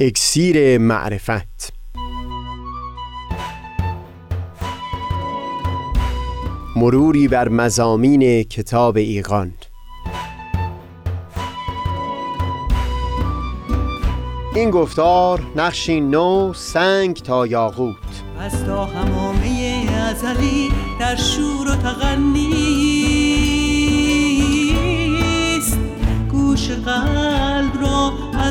اکسیر معرفت. مروری بر مزامین کتاب ایقان این گفتار نقشی نو سنگ تا یاقوت. از تا همامه ازلی در شور و تغنیست گوش قلب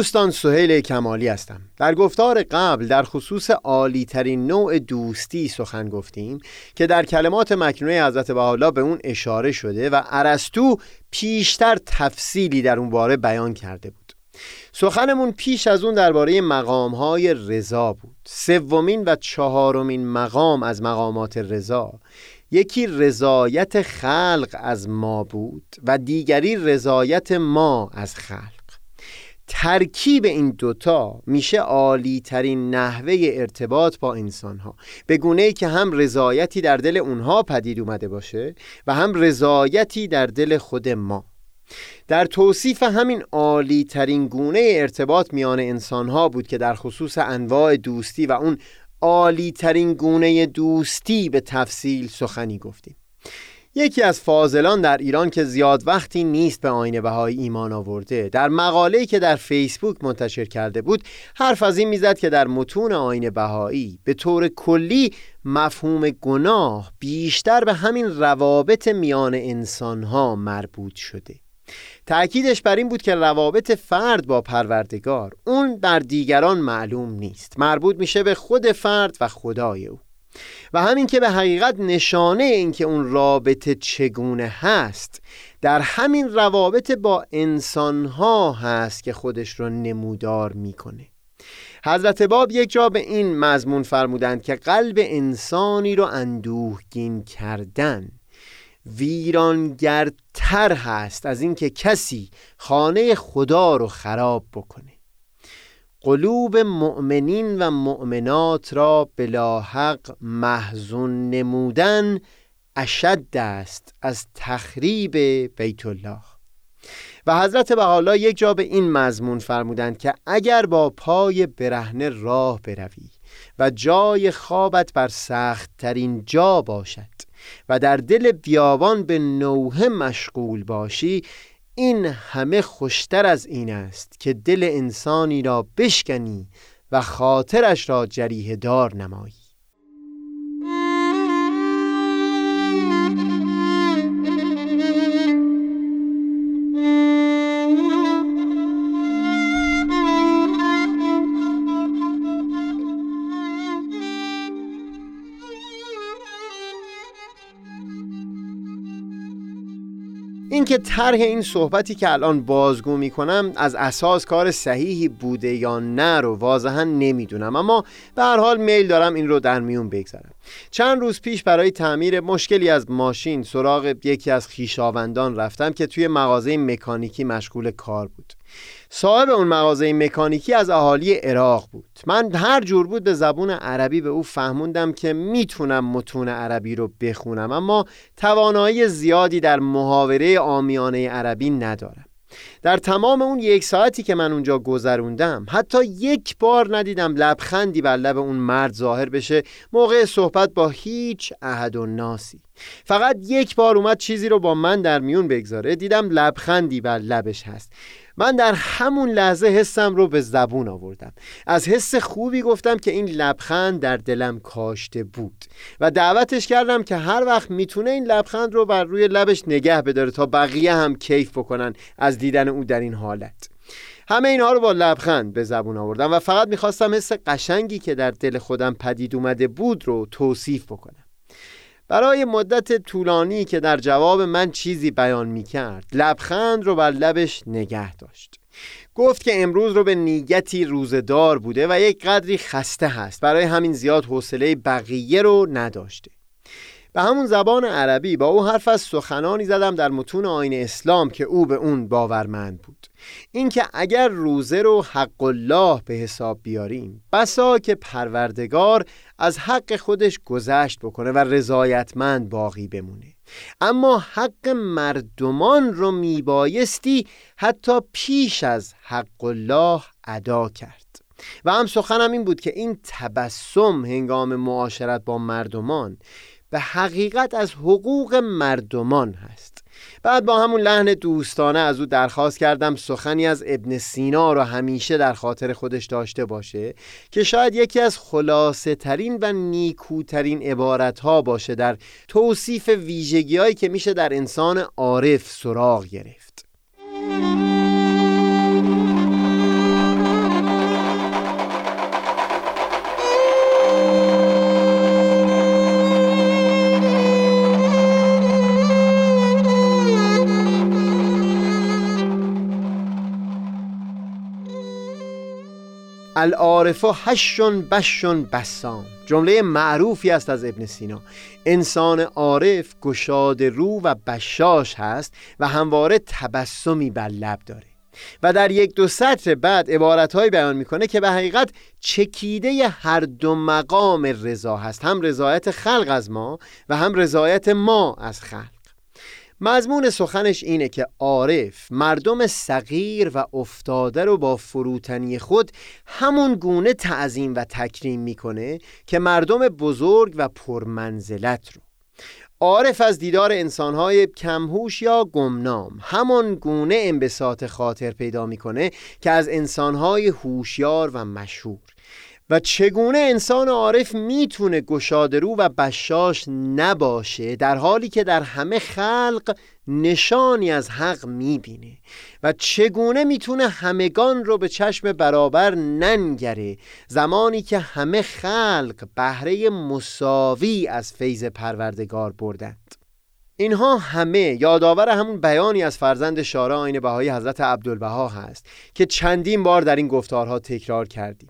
دوستان سهیل کمالی هستم. در گفتار قبل در خصوص عالی ترین نوع دوستی سخن گفتیم که در کلمات مکنونه حضرت بهاءالله به اون اشاره شده و ارسطو پیشتر تفصیلی در اون باره بیان کرده بود. سخنمون پیش از اون درباره مقامهای رضا بود. سومین و چهارمین مقام از مقامات رضا. یکی رضایت خلق از ما بود و دیگری رضایت ما از خلق. ترکیب این دوتا میشه عالی ترین نحوه ارتباط با انسان ها به گونه ای که هم رضایتی در دل اونها پدید اومده باشه و هم رضایتی در دل خود ما. در توصیف همین عالی ترین گونه ارتباط میان انسان ها بود که در خصوص انواع دوستی و اون عالی ترین گونه دوستی به تفصیل سخنی گفتیم. یکی از فاضلان در ایران که زیاد وقتی نیست به آین بهایی ایمان آورده در مقاله‌ای که در فیسبوک منتشر کرده بود حرف از این می‌زد که در متون آین بهایی به طور کلی مفهوم گناه بیشتر به همین روابط میان انسانها مربوط شده. تأکیدش بر این بود که روابط فرد با پروردگار اون در دیگران معلوم نیست. مربوط میشه به خود فرد و خدای او. و همین که به حقیقت نشانه این که اون رابطه چگونه هست در همین روابط با انسانها هست که خودش رو نمودار می‌کنه. حضرت باب یک جا به این مضمون فرمودند که قلب انسانی رو اندوهگین کردن ویرانگرتر هست از اینکه کسی خانه خدا رو خراب بکنه. قلوب مؤمنین و مؤمنات را بلاحق محزون نمودن اشد است از تخریب بیت الله. و حضرت بحالا یک جا به این مضمون فرمودند که اگر با پای برهنه راه بروی و جای خوابت بر سخت ترین جا باشد و در دل بیابان به نوه مشغول باشی این همه خوشتر از این است که دل انسانی را بشکنی و خاطرش را جریه دار نمایی. اینکه طرح این صحبتی که الان بازگو می‌کنم از اساس کار صحیحی بوده یا نه رو واضحا نمی‌دونم. اما به هر حال میل دارم این رو در میون بگذارم. چند روز پیش برای تعمیر مشکلی از ماشین سراغ یکی از خیشاوندان رفتم که توی مغازه مکانیکی مشغول کار بود. صاحب اون مغازه مکانیکی از اهالی عراق بود. من هر جور بود به زبون عربی به او فهموندم که می‌تونم متون عربی رو بخونم اما توانایی زیادی در محاوره آمیانه عربی ندارم. در تمام اون یک ساعتی که من اونجا گذروندم حتی یک بار ندیدم لبخندی بر لب اون مرد ظاهر بشه. موقع صحبت با هیچ احد و ناسی. فقط یک بار اومد چیزی رو با من در میون بگذاره. دیدم لبخندی بر لبش هست. من در همون لحظه حسم رو به زبون آوردم. از حس خوبی گفتم که این لبخند در دلم کاشته بود و دعوتش کردم که هر وقت می‌تونه این لبخند رو بر روی لبش نگه بداره تا بقیه هم کیف بکنن از دیدن او در این حالت. همه اینها رو با لبخند به زبون آوردم و فقط می‌خواستم حس قشنگی که در دل خودم پدید اومده بود رو توصیف بکنم. برای مدت طولانی که در جواب من چیزی بیان می کرد لبخند رو بر لبش نگه داشت. گفت که امروز رو به نیتی روزدار بوده و یک قدری خسته هست. برای همین زیاد حوصله بقیه رو نداشته. به همون زبان عربی با او حرف از سخنانی زدم در متون آین اسلام که او به اون باورمند بود. اینکه اگر روزه رو حق الله به حساب بیاریم بسا که پروردگار از حق خودش گذشت بکنه و رضایتمند باقی بمونه. اما حق مردمان رو میبایستی حتی پیش از حق الله ادا کرد. و هم سخنم این بود که این تبسم هنگام معاشرت با مردمان به حقیقت از حقوق مردمان هست. بعد با همون لحن دوستانه از او درخواست کردم سخنی از ابن سینا را همیشه در خاطر خودش داشته باشه که شاید یکی از خلاصه ترین و نیکوترین عبارت ها باشه در توصیف ویژگی هایی که میشه در انسان عارف سراغ گرفت. العارف هشون بشون بسام. جمله معروفی است از ابن سینا. انسان عارف گشاد رو و بشاش هست و همواره تبسمی بر لب داره. و در یک دو سطر بعد عبارتهایی بیان می‌کنه که به حقیقت چکیده هر دو مقام رضا هست. هم رضایت خلق از ما و هم رضایت ما از خلق. مضمون سخنش اینه که عارف مردم صغیر و افتاده رو با فروتنی خود همون گونه تعظیم و تکریم می‌کنه که مردم بزرگ و پرمنزلت رو. عارف از دیدار انسانهای کمهوش یا گمنام همان گونه انبساط خاطر پیدا می‌کنه که از انسانهای هوشیار و مشهور. و چگونه انسان عارف می‌تونه گشادرو و بشاش نباشه در حالی که در همه خلق نشانی از حق می‌بینه و چگونه می‌تونه همگان رو به چشم برابر ننگره زمانی که همه خلق بهره مساوی از فیض پروردگار بردند. اینها همه یادآور همون بیانی از فرزند شارع آین بهایی حضرت عبدالبها هست که چندین بار در این گفتارها تکرار کردیم.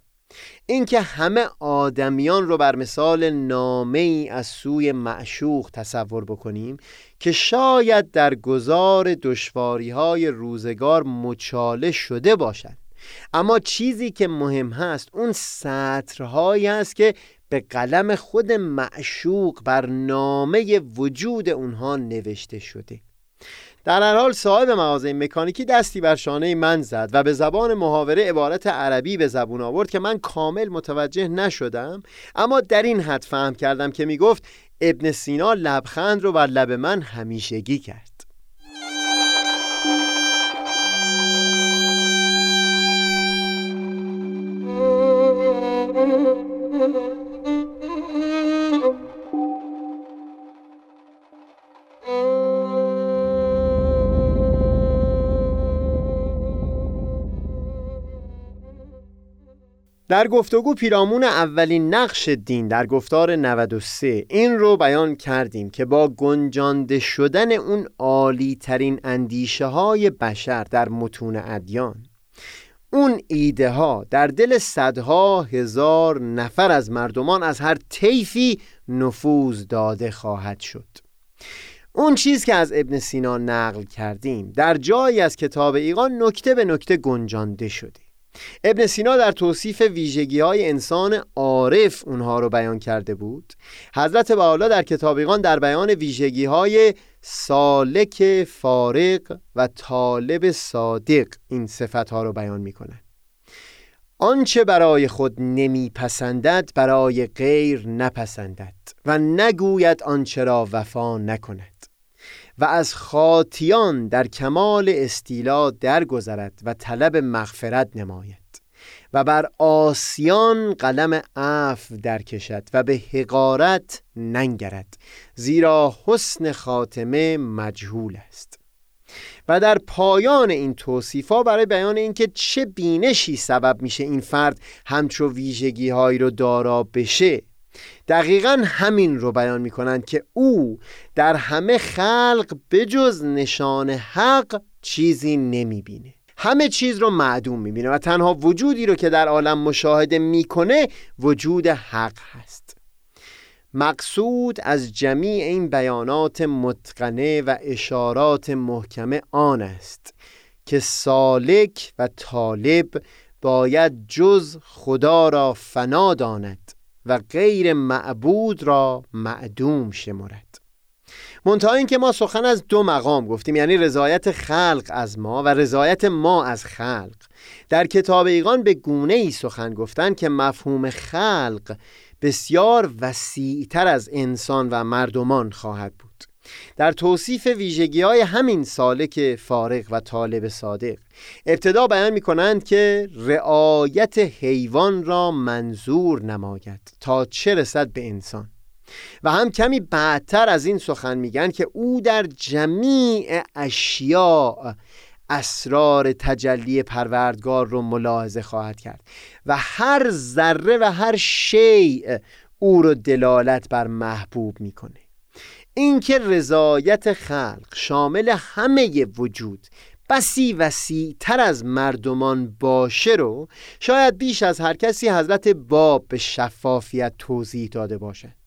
اینکه همه آدمیان رو بر مثال نامه ای از سوی معشوق تصور بکنیم که شاید در گذار دشواری های روزگار مچاله شده باشند. اما چیزی که مهم هست اون سطرهایی است که به قلم خود معشوق بر نامه وجود اونها نوشته شده. در هر حال صاحب مغازه مکانیکی دستی بر شانه من زد و به زبان محاوره عبارت عربی به زبون آورد که من کامل متوجه نشدم اما در این حد فهم کردم که می گفت ابن سینا لبخند رو بر لب من همیشگی کرد. در گفتگو پیرامون اولین نقش دین در گفتار 93 این رو بیان کردیم که با گنجانده شدن اون عالی ترین اندیشه های بشر در متون ادیان. اون ایده ها در دل صدها هزار نفر از مردمان از هر طیفی نفوذ داده خواهد شد. اون چیز که از ابن سینا نقل کردیم در جایی از کتاب ایقان نکته به نکته گنجانده شده ابن سینا در توصیف ویژگی های انسان عارف اونها رو بیان کرده بود. حضرت بحالا در کتابیقان در بیان ویژگی های سالک فارق و طالب صادق این صفت ها رو بیان می‌کنن آنچه برای خود نمیپسندد برای غیر نپسندد و نگوید آنچه را وفا نکند. و از خاطیان در کمال استیلا درگذرد و طلب مغفرت نماید و بر آسیان قلم عف درکشد و به حقارت ننگرد زیرا حسن خاتمه مجهول است. و در پایان این توصیفا برای بیان اینکه چه بینشی سبب میشه این فرد همچو ویژگی هایی رو دارا بشه دقیقا همین رو بیان می کنند که او در همه خلق بجز نشان حق چیزی نمی بینه همه چیز رو معدوم می‌بینه و تنها وجودی رو که در عالم مشاهده می‌کنه وجود حق هست. مقصود از جمیع این بیانات متقنه و اشارات محکمه آن است که سالک و طالب باید جز خدا را فنا داند. و غیر معبود را معدوم شمرد. منتها اینکه ما سخن از دو مقام گفتیم یعنی رضایت خلق از ما و رضایت ما از خلق. در کتاب ایقان به گونه ای سخن گفتن که مفهوم خلق بسیار وسیعتر از انسان و مردمان خواهد بود. در توصیف ویژگی های همین سالک فارغ و طالب صادق ابتدا بیان می کنند که رعایت حیوان را منظور نماید تا چه رسد به انسان. و هم کمی بعدتر از این سخن میگن که او در جمیع اشیاء اسرار تجلی پروردگار رو ملاحظه خواهد کرد و هر ذره و هر شیء او رو دلالت بر محبوب می‌کنه. اینکه رضایت خلق شامل همه وجود بسی وسیع تر از مردمان باشه رو شاید بیش از هر کسی حضرت باب به شفافیت توضیح داده باشد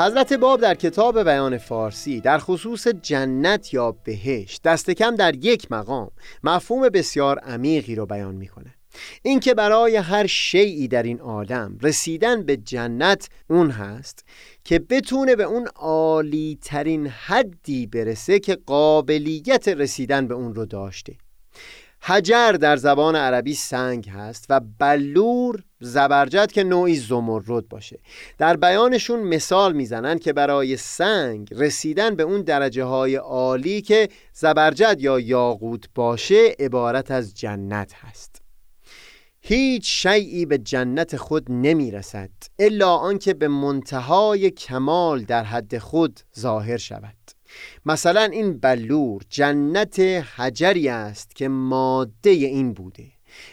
حضرت باب در کتاب بیان فارسی در خصوص جنت یا بهشت دست کم در یک مقام مفهوم بسیار عمیقی رو بیان می‌کنه. اینکه برای هر شیعی در این عالم رسیدن به جنت اون هست که بتونه به اون عالی ترین حدی برسه که قابلیت رسیدن به اون رو داشته. حجر در زبان عربی سنگ هست و بلور زبرجد که نوعی زمرد باشه. در بیانشون مثال می‌زنن که برای سنگ رسیدن به اون درجه های عالی که زبرجد یا یاقوت باشه عبارت از جنت هست. هیچ شیعی به جنت خود نمی‌رسد الا آنکه به منتهای کمال در حد خود ظاهر شود. مثلا این بلور جنت حجری است که ماده این بوده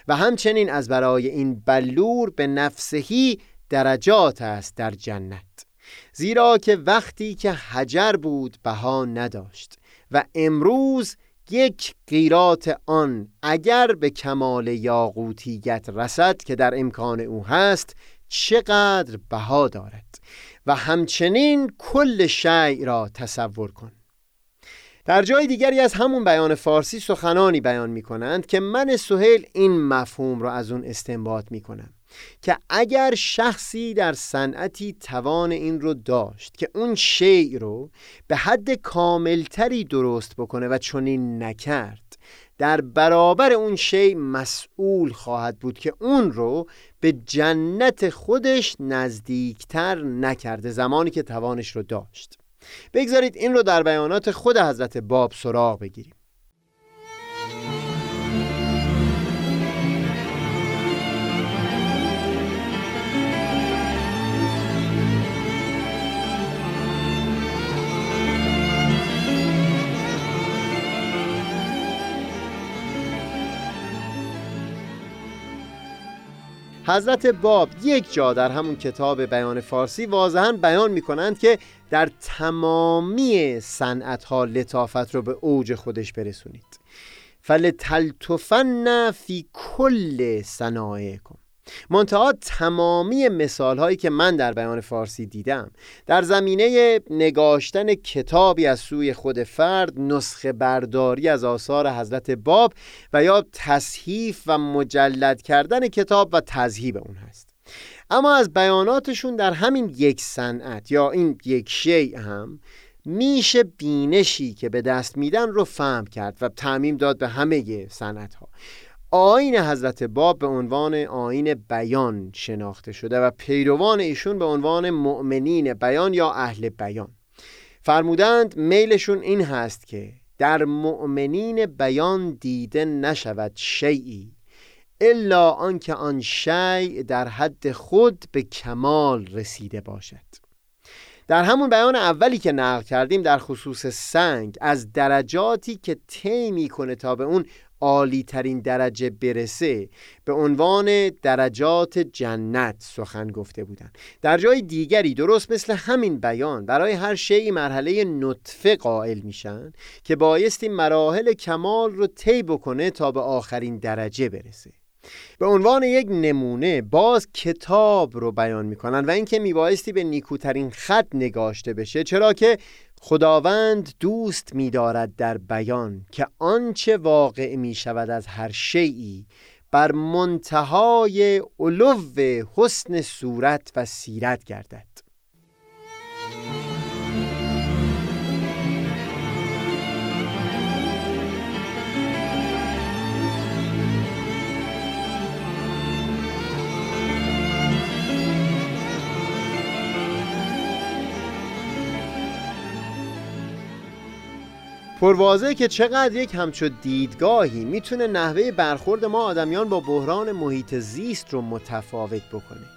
و همچنین از برای این بلور به نفسهی درجات است در جنت. زیرا که وقتی که حجر بود بها نداشت و امروز یک قیرات آن اگر به کمال یاقوتیت رسد که در امکان او هست چقدر بها دارد و همچنین کل شیع را تصور کن. در جای دیگری از همون بیان فارسی سخنانی بیان می کنند که من سهیل این مفهوم را از اون استنباط می کنم که اگر شخصی در صنعتی توان این رو داشت که اون شیع رو به حد کاملتری درست بکنه و چنین نکرد در برابر اون شی مسئول خواهد بود که اون رو به جنت خودش نزدیکتر نکرده زمانی که توانش رو داشت. بگذارید این رو در بیانات خود حضرت باب سراغ بگیریم. حضرت باب یک جا در همون کتاب بیان فارسی واضحا بیان می کنند که در تمامی صنعت ها لطافت رو به اوج خودش برسونید. فلتلتفن فی کل صنایعکم. منتها تمامی مثال هایی که من در بیان فارسی دیدم در زمینه نگاشتن کتابی از سوی خود فرد نسخه برداری از آثار حضرت باب و یا تصحیف و مجلد کردن کتاب و تذهیب اون هست. اما از بیاناتشون در همین یک صنعت یا این یک شیء هم میشه بینشی که به دست میدن رو فهم کرد و تعمیم داد به همه صنعت ها آین حضرت باب به عنوان آین بیان شناخته شده و پیروان ایشون به عنوان مؤمنین بیان یا اهل بیان. فرمودند میلشون این هست که در مؤمنین بیان دیده نشود شیعی الا آنکه آن شیء در حد خود به کمال رسیده باشد. در همون بیان اولی که نقل کردیم در خصوص سنگ از درجاتی که طی می‌کنه تا به اون عالی ترین درجه برسه به عنوان درجات جنت سخن گفته بودن. در جای دیگری درست مثل همین بیان برای هر شیعی مرحله نطفه قائل میشن که بایستی مراحل کمال رو طی بکنه تا به آخرین درجه برسه. به عنوان یک نمونه باز کتاب رو بیان می‌کنن و اینکه میبایستی به نیکوترین خط نگاشته بشه چرا که خداوند دوست میدارد در بیان که آنچه واقع می شود از هر شیعی بر منتهای علو حسن صورت و سیرت گردد. پروازه که چقدر یک همچو دیدگاهی می‌تونه نحوه برخورد ما آدمیان با بحران محیط زیست رو متفاوت بکنه.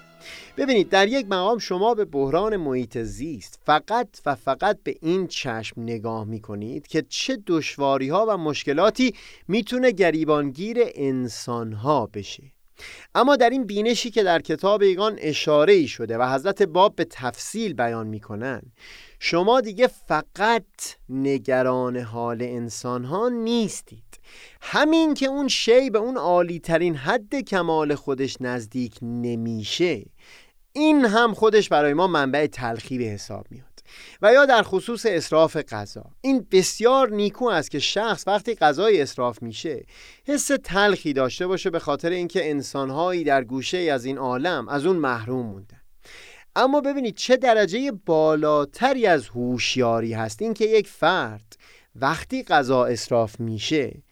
ببینید در یک مقام شما به بحران محیط زیست فقط و فقط به این چشم نگاه می‌کنید که چه دشواری ها و مشکلاتی می‌تونه گریبانگیر انسان ها بشه. اما در این بینشی که در کتاب ایگان اشاره ای شده و حضرت باب به تفصیل بیان می‌کنن شما دیگه فقط نگران حال انسان ها نیستید. همین که اون شی به اون عالی ترین حد کمال خودش نزدیک نمیشه این هم خودش برای ما منبع تلخی به حساب میاد. و یا در خصوص اصراف غذا. این بسیار نیکو است که شخص وقتی غذای اصراف میشه حس تلخی داشته باشه به خاطر اینکه انسانهایی در گوشه از این عالم از اون محروم موندن اما ببینید چه درجه بالاتری از هوشیاری هست. این که یک فرد وقتی غذا اصراف میشه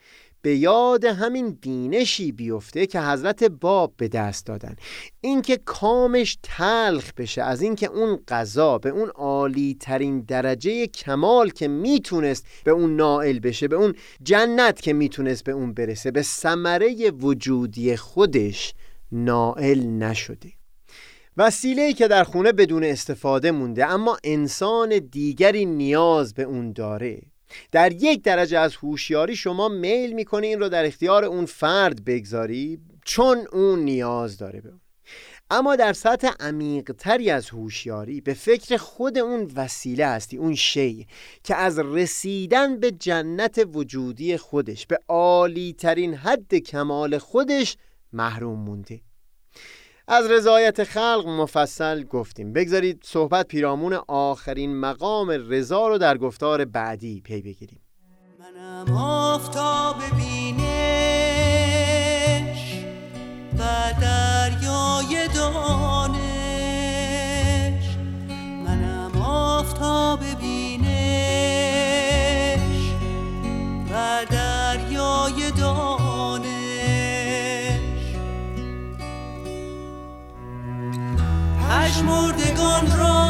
به یاد همین بینشی بیفته که حضرت باب به دست دادن. اینکه کامش تلخ بشه از اینکه اون غذا به اون عالی ترین درجه کمال که می‌تونست به اون نائل بشه به اون جنت که می‌تونست به اون برسه به ثمره وجودی خودش نائل نشده. وسیله که در خونه بدون استفاده مونده اما انسان دیگری نیاز به اون داره. در یک درجه از هوشیاری شما میل می‌کنی این رو در اختیار اون فرد بگذاری چون اون نیاز داره به اون. اما در سطح عمیقتری از هوشیاری به فکر خود اون وسیله هستی اون شی که از رسیدن به جنت وجودی خودش به عالی ترین حد کمال خودش محروم مونده. از رضایت خلق مفصل گفتیم. بگذارید صحبت پیرامون آخرین مقام رضا رو در گفتار بعدی پی بگیریم. منم آفتاب بینش و دریای دانش. منم آفتاب پشمردگان را